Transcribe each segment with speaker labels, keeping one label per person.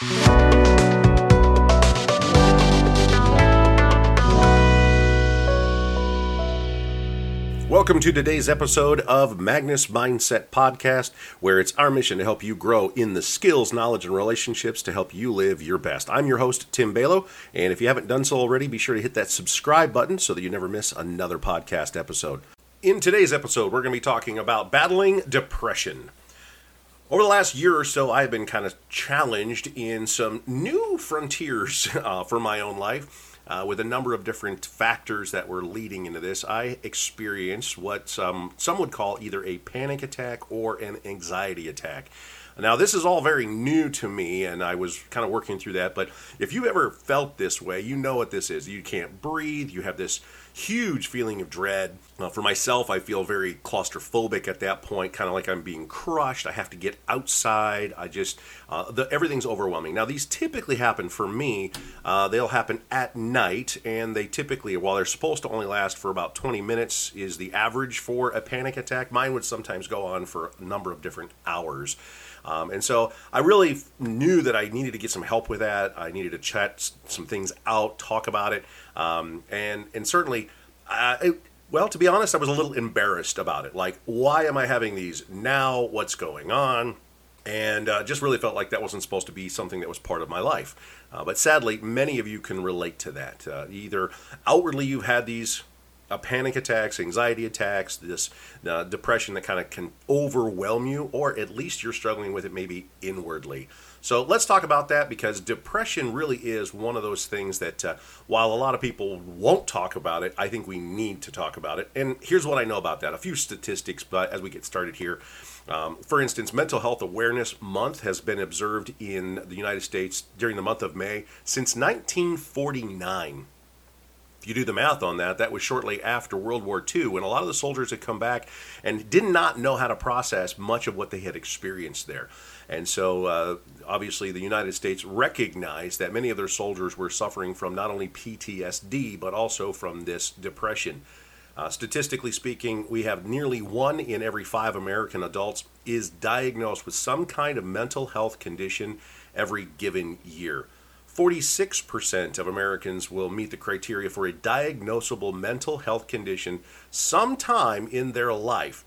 Speaker 1: Welcome to today's episode of Magnus Mindset Podcast, where it's our mission to help you grow in the skills, knowledge, and relationships to help you live your best. I'm your host, Tim Balo, and if you haven't done so already, be sure to hit that subscribe button so that you never miss another podcast episode. In today's episode, we're going to be talking about battling depression. Over the last year or so, I've been kind of challenged in some new frontiers uh, for my own life uh, with a number of different factors that were leading into this, I experienced what some, some would call either a panic attack or an anxiety attack. Now, this is all very new to me, and I was kind of working through that. But if you ever felt this way, you know what this is. You can't breathe, you have this huge feeling of dread. Uh, for myself, I feel very claustrophobic at that point, kind of like I'm being crushed. I have to get outside. I just, uh, the, everything's overwhelming. Now, these typically happen for me, uh, they'll happen at night, and they typically, while they're supposed to only last for about 20 minutes, is the average for a panic attack. Mine would sometimes go on for a number of different hours. Um, and so I really knew that I needed to get some help with that. I needed to chat some things out, talk about it, um, and and certainly, uh, it, well, to be honest, I was a little embarrassed about it. Like, why am I having these now? What's going on? And uh, just really felt like that wasn't supposed to be something that was part of my life. Uh, but sadly, many of you can relate to that. Uh, either outwardly you've had these uh, panic attacks, anxiety attacks, this uh, depression that kind of can overwhelm you, or at least you're struggling with it maybe inwardly. So let's talk about that because depression really is one of those things that, uh, while a lot of people won't talk about it, I think we need to talk about it. And here's what I know about that a few statistics but as we get started here. Um, for instance, Mental Health Awareness Month has been observed in the United States during the month of May since 1949 you do the math on that, that was shortly after World War II when a lot of the soldiers had come back and did not know how to process much of what they had experienced there. And so, uh, obviously, the United States recognized that many of their soldiers were suffering from not only PTSD, but also from this depression. Uh, statistically speaking, we have nearly one in every five American adults is diagnosed with some kind of mental health condition every given year. 46% of Americans will meet the criteria for a diagnosable mental health condition sometime in their life.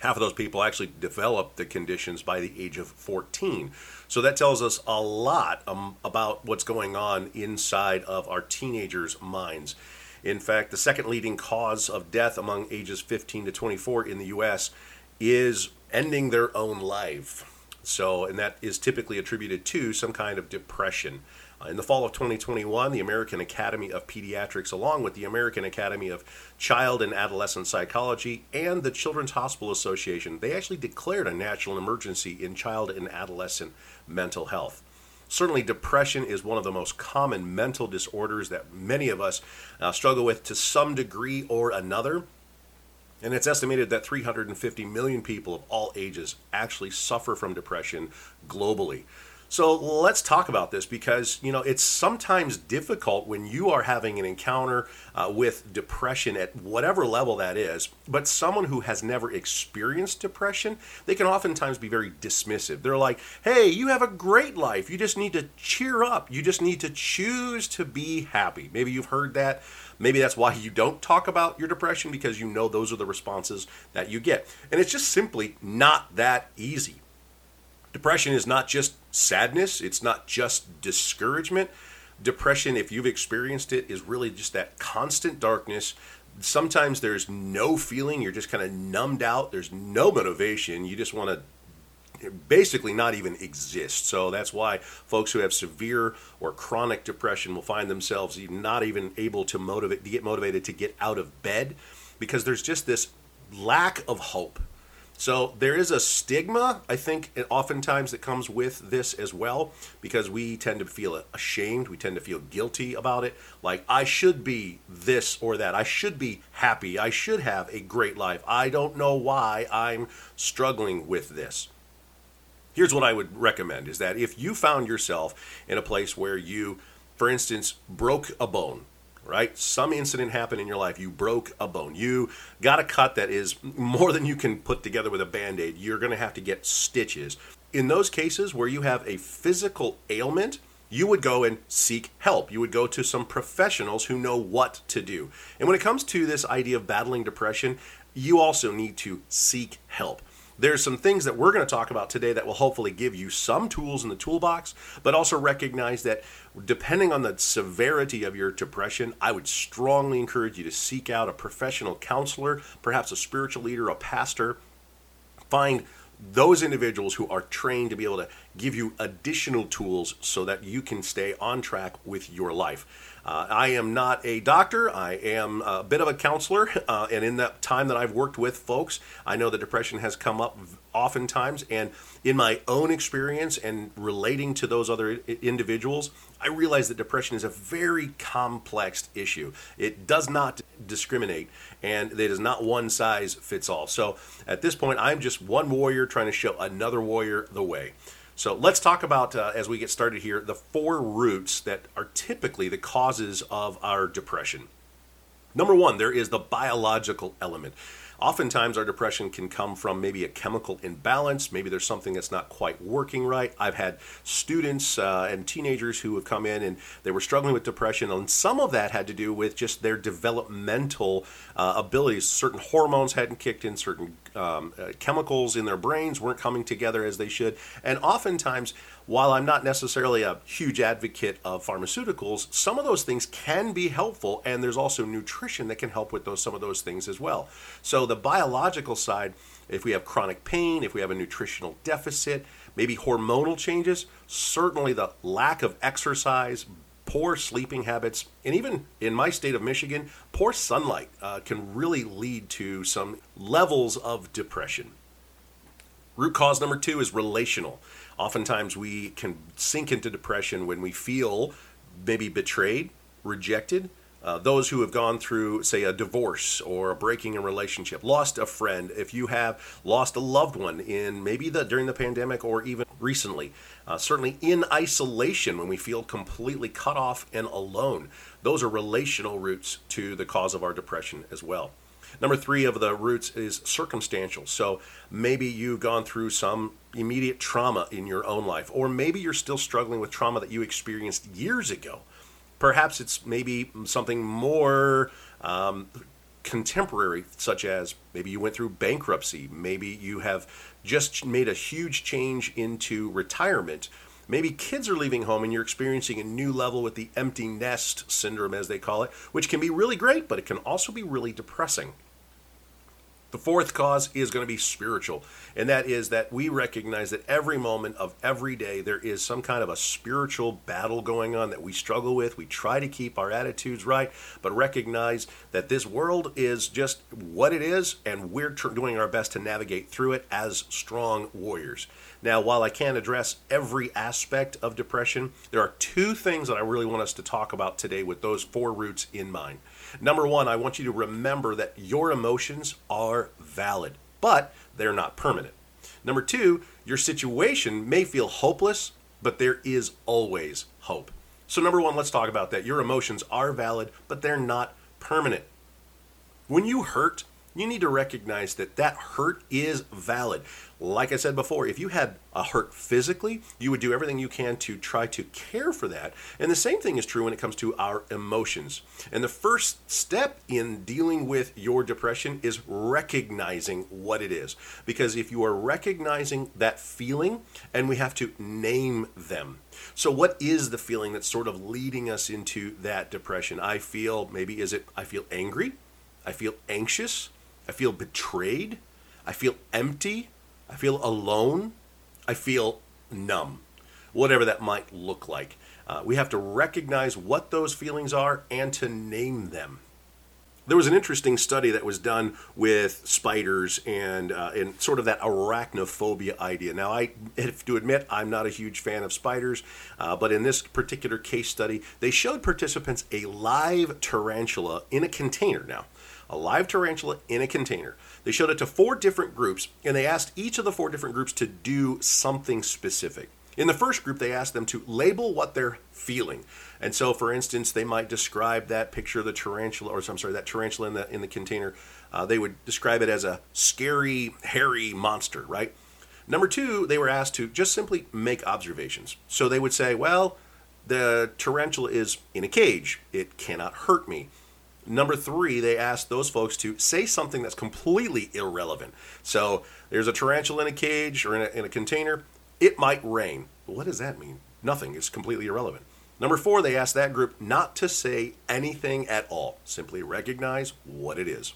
Speaker 1: Half of those people actually develop the conditions by the age of 14. So that tells us a lot um, about what's going on inside of our teenagers' minds. In fact, the second leading cause of death among ages 15 to 24 in the US is ending their own life. So, and that is typically attributed to some kind of depression. Uh, in the fall of 2021, the American Academy of Pediatrics, along with the American Academy of Child and Adolescent Psychology and the Children's Hospital Association, they actually declared a national emergency in child and adolescent mental health. Certainly, depression is one of the most common mental disorders that many of us uh, struggle with to some degree or another. And it's estimated that 350 million people of all ages actually suffer from depression globally. So let's talk about this because you know it's sometimes difficult when you are having an encounter uh, with depression at whatever level that is. But someone who has never experienced depression, they can oftentimes be very dismissive. They're like, "Hey, you have a great life. You just need to cheer up. You just need to choose to be happy." Maybe you've heard that. Maybe that's why you don't talk about your depression because you know those are the responses that you get. And it's just simply not that easy. Depression is not just sadness, it's not just discouragement. Depression, if you've experienced it, is really just that constant darkness. Sometimes there's no feeling, you're just kind of numbed out, there's no motivation, you just want to basically not even exist. So that's why folks who have severe or chronic depression will find themselves not even able to motivate to get motivated to get out of bed because there's just this lack of hope. So there is a stigma, I think, oftentimes that comes with this as well, because we tend to feel ashamed. We tend to feel guilty about it. Like, I should be this or that. I should be happy. I should have a great life. I don't know why I'm struggling with this. Here's what I would recommend is that if you found yourself in a place where you, for instance, broke a bone, right? Some incident happened in your life. You broke a bone. You got a cut that is more than you can put together with a band aid. You're going to have to get stitches. In those cases where you have a physical ailment, you would go and seek help. You would go to some professionals who know what to do. And when it comes to this idea of battling depression, you also need to seek help. There's some things that we're going to talk about today that will hopefully give you some tools in the toolbox, but also recognize that depending on the severity of your depression, I would strongly encourage you to seek out a professional counselor, perhaps a spiritual leader, a pastor. Find those individuals who are trained to be able to give you additional tools so that you can stay on track with your life. Uh, I am not a doctor. I am a bit of a counselor. Uh, and in that time that I've worked with folks, I know that depression has come up oftentimes. And in my own experience and relating to those other individuals, I realize that depression is a very complex issue. It does not discriminate and it is not one size fits all. So at this point, I'm just one warrior trying to show another warrior the way. So let's talk about, uh, as we get started here, the four roots that are typically the causes of our depression. Number one, there is the biological element. Oftentimes, our depression can come from maybe a chemical imbalance. Maybe there's something that's not quite working right. I've had students uh, and teenagers who have come in and they were struggling with depression, and some of that had to do with just their developmental uh, abilities. Certain hormones hadn't kicked in, certain um, uh, chemicals in their brains weren't coming together as they should. And oftentimes, while I'm not necessarily a huge advocate of pharmaceuticals, some of those things can be helpful, and there's also nutrition that can help with those some of those things as well. So the biological side, if we have chronic pain, if we have a nutritional deficit, maybe hormonal changes, certainly the lack of exercise, poor sleeping habits, and even in my state of Michigan, poor sunlight uh, can really lead to some levels of depression. Root cause number two is relational. Oftentimes, we can sink into depression when we feel maybe betrayed, rejected, uh, those who have gone through, say, a divorce or a breaking in relationship, lost a friend, if you have lost a loved one in maybe the during the pandemic or even recently, uh, certainly in isolation when we feel completely cut off and alone, those are relational roots to the cause of our depression as well. Number three of the roots is circumstantial. So maybe you've gone through some immediate trauma in your own life, or maybe you're still struggling with trauma that you experienced years ago. Perhaps it's maybe something more um, contemporary, such as maybe you went through bankruptcy, maybe you have just made a huge change into retirement. Maybe kids are leaving home and you're experiencing a new level with the empty nest syndrome, as they call it, which can be really great, but it can also be really depressing. The fourth cause is going to be spiritual, and that is that we recognize that every moment of every day there is some kind of a spiritual battle going on that we struggle with. We try to keep our attitudes right, but recognize that this world is just what it is, and we're tr- doing our best to navigate through it as strong warriors. Now, while I can't address every aspect of depression, there are two things that I really want us to talk about today with those four roots in mind. Number one, I want you to remember that your emotions are valid, but they're not permanent. Number two, your situation may feel hopeless, but there is always hope. So, number one, let's talk about that. Your emotions are valid, but they're not permanent. When you hurt, you need to recognize that that hurt is valid. Like I said before, if you had a hurt physically, you would do everything you can to try to care for that. And the same thing is true when it comes to our emotions. And the first step in dealing with your depression is recognizing what it is. Because if you are recognizing that feeling, and we have to name them. So, what is the feeling that's sort of leading us into that depression? I feel maybe is it I feel angry, I feel anxious, I feel betrayed. I feel empty. I feel alone. I feel numb. Whatever that might look like. Uh, we have to recognize what those feelings are and to name them. There was an interesting study that was done with spiders and uh, and sort of that arachnophobia idea. Now, I have to admit I'm not a huge fan of spiders, uh, but in this particular case study, they showed participants a live tarantula in a container. Now, a live tarantula in a container. They showed it to four different groups, and they asked each of the four different groups to do something specific. In the first group, they asked them to label what they're feeling. And so, for instance, they might describe that picture of the tarantula, or I'm sorry, that tarantula in the in the container. Uh, they would describe it as a scary, hairy monster, right? Number two, they were asked to just simply make observations. So they would say, well, the tarantula is in a cage, it cannot hurt me. Number three, they asked those folks to say something that's completely irrelevant. So there's a tarantula in a cage or in a, in a container. It might rain. What does that mean? Nothing. It's completely irrelevant. Number four, they asked that group not to say anything at all, simply recognize what it is.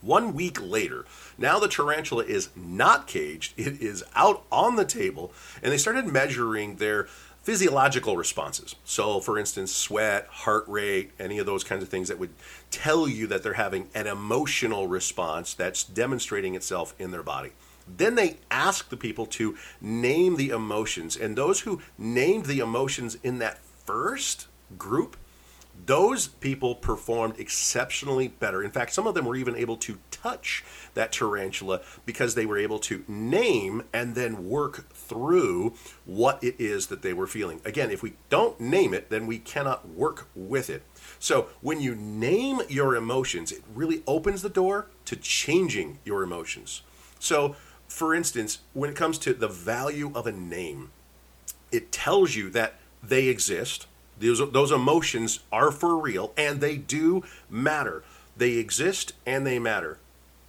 Speaker 1: One week later, now the tarantula is not caged, it is out on the table, and they started measuring their physiological responses. So, for instance, sweat, heart rate, any of those kinds of things that would tell you that they're having an emotional response that's demonstrating itself in their body. Then they ask the people to name the emotions. And those who named the emotions in that first group, those people performed exceptionally better. In fact, some of them were even able to touch that tarantula because they were able to name and then work through what it is that they were feeling. Again, if we don't name it, then we cannot work with it. So when you name your emotions, it really opens the door to changing your emotions. So for instance, when it comes to the value of a name, it tells you that they exist. Those, those emotions are for real and they do matter. They exist and they matter.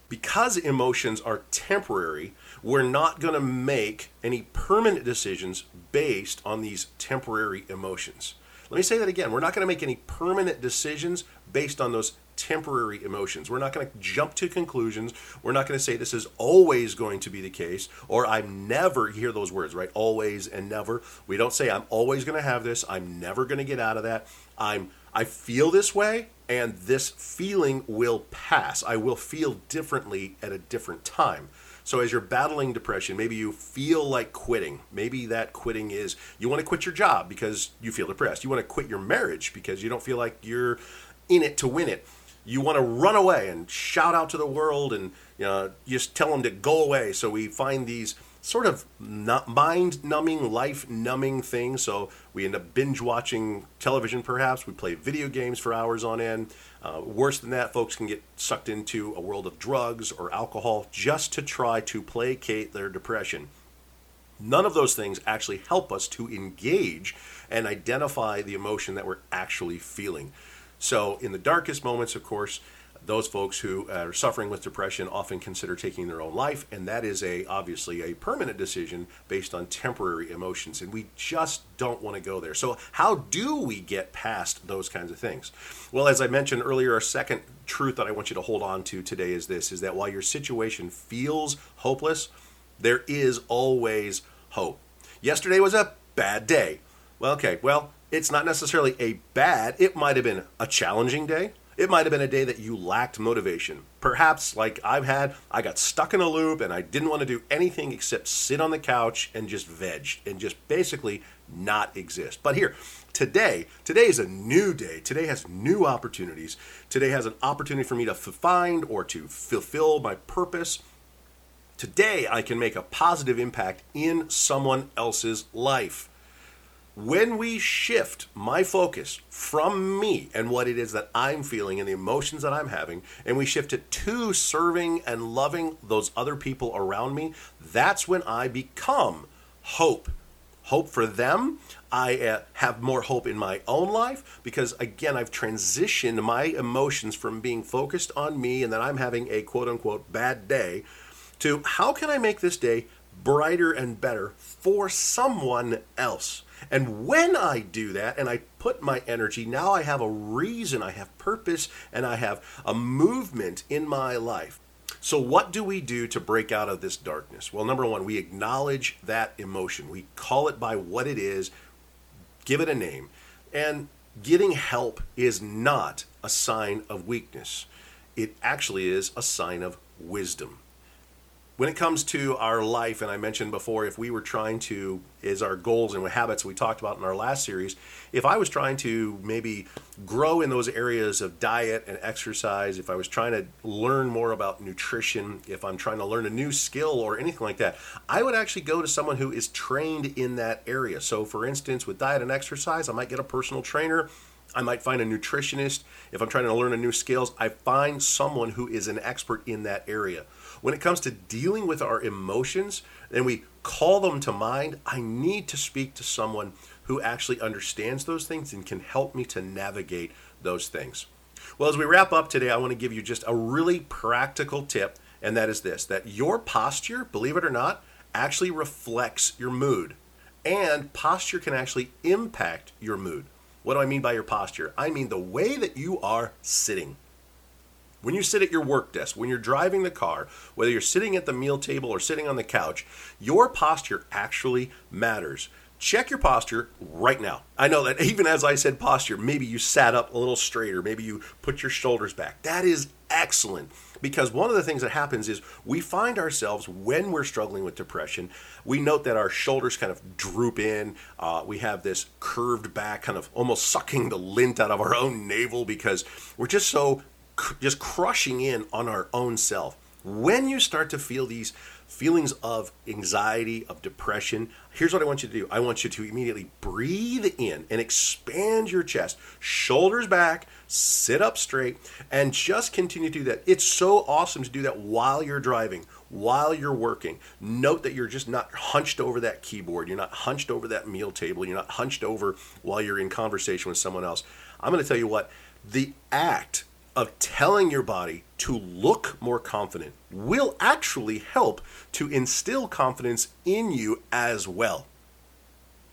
Speaker 1: Because emotions are temporary, we're not going to make any permanent decisions based on these temporary emotions. Let me say that again. We're not going to make any permanent decisions based on those temporary emotions. We're not going to jump to conclusions. We're not going to say this is always going to be the case or I'm never hear those words, right? Always and never. We don't say I'm always going to have this. I'm never going to get out of that. I'm I feel this way and this feeling will pass. I will feel differently at a different time. So as you're battling depression, maybe you feel like quitting. Maybe that quitting is you want to quit your job because you feel depressed. You want to quit your marriage because you don't feel like you're in it to win it. You want to run away and shout out to the world and you know, just tell them to go away. So we find these sort of mind numbing, life numbing things. So we end up binge watching television, perhaps. We play video games for hours on end. Uh, worse than that, folks can get sucked into a world of drugs or alcohol just to try to placate their depression. None of those things actually help us to engage and identify the emotion that we're actually feeling. So, in the darkest moments, of course, those folks who are suffering with depression often consider taking their own life and that is a obviously a permanent decision based on temporary emotions and we just don't want to go there. So how do we get past those kinds of things? Well as i mentioned earlier our second truth that i want you to hold on to today is this is that while your situation feels hopeless there is always hope. Yesterday was a bad day. Well okay well it's not necessarily a bad it might have been a challenging day it might have been a day that you lacked motivation. Perhaps, like I've had, I got stuck in a loop and I didn't want to do anything except sit on the couch and just veg and just basically not exist. But here, today, today is a new day. Today has new opportunities. Today has an opportunity for me to find or to fulfill my purpose. Today, I can make a positive impact in someone else's life when we shift my focus from me and what it is that I'm feeling and the emotions that I'm having, and we shift it to serving and loving those other people around me, that's when I become hope. Hope for them. I uh, have more hope in my own life because, again, I've transitioned my emotions from being focused on me and that I'm having a quote unquote bad day to how can I make this day brighter and better for someone else? And when I do that and I put my energy, now I have a reason, I have purpose, and I have a movement in my life. So, what do we do to break out of this darkness? Well, number one, we acknowledge that emotion. We call it by what it is, give it a name. And getting help is not a sign of weakness, it actually is a sign of wisdom when it comes to our life, and I mentioned before, if we were trying to, is our goals and habits we talked about in our last series, if I was trying to maybe grow in those areas of diet and exercise, if I was trying to learn more about nutrition, if I'm trying to learn a new skill or anything like that, I would actually go to someone who is trained in that area. So, for instance, with diet and exercise, I might get a personal trainer I might find a nutritionist. If I'm trying to learn a new skills, I find someone who is an expert in that area. When it comes to dealing with our emotions and we call them to mind, I need to speak to someone who actually understands those things and can help me to navigate those things. Well, as we wrap up today, I want to give you just a really practical tip, and that is this that your posture, believe it or not, actually reflects your mood. And posture can actually impact your mood. What do I mean by your posture? I mean the way that you are sitting. When you sit at your work desk, when you're driving the car, whether you're sitting at the meal table or sitting on the couch, your posture actually matters. Check your posture right now. I know that even as I said posture, maybe you sat up a little straighter, maybe you put your shoulders back. That is excellent because one of the things that happens is we find ourselves when we're struggling with depression we note that our shoulders kind of droop in uh, we have this curved back kind of almost sucking the lint out of our own navel because we're just so just crushing in on our own self when you start to feel these feelings of anxiety, of depression, here's what I want you to do. I want you to immediately breathe in and expand your chest, shoulders back, sit up straight, and just continue to do that. It's so awesome to do that while you're driving, while you're working. Note that you're just not hunched over that keyboard, you're not hunched over that meal table, you're not hunched over while you're in conversation with someone else. I'm going to tell you what, the act of telling your body to look more confident will actually help to instill confidence in you as well.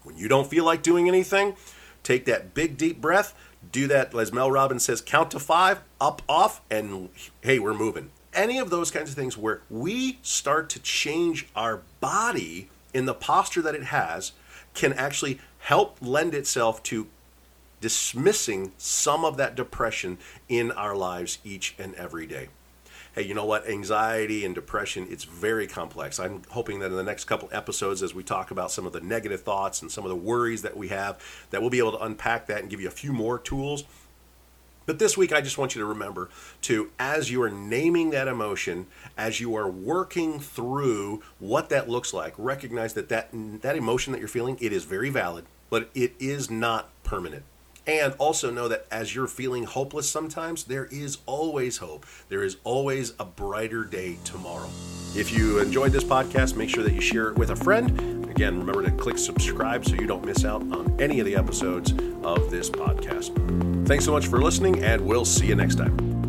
Speaker 1: When you don't feel like doing anything, take that big deep breath, do that, as Mel Robbins says, count to five, up, off, and hey, we're moving. Any of those kinds of things where we start to change our body in the posture that it has can actually help lend itself to dismissing some of that depression in our lives each and every day. Hey, you know what? Anxiety and depression, it's very complex. I'm hoping that in the next couple episodes, as we talk about some of the negative thoughts and some of the worries that we have, that we'll be able to unpack that and give you a few more tools. But this week, I just want you to remember to, as you are naming that emotion, as you are working through what that looks like, recognize that that, that emotion that you're feeling, it is very valid, but it is not permanent. And also know that as you're feeling hopeless sometimes, there is always hope. There is always a brighter day tomorrow. If you enjoyed this podcast, make sure that you share it with a friend. Again, remember to click subscribe so you don't miss out on any of the episodes of this podcast. Thanks so much for listening, and we'll see you next time.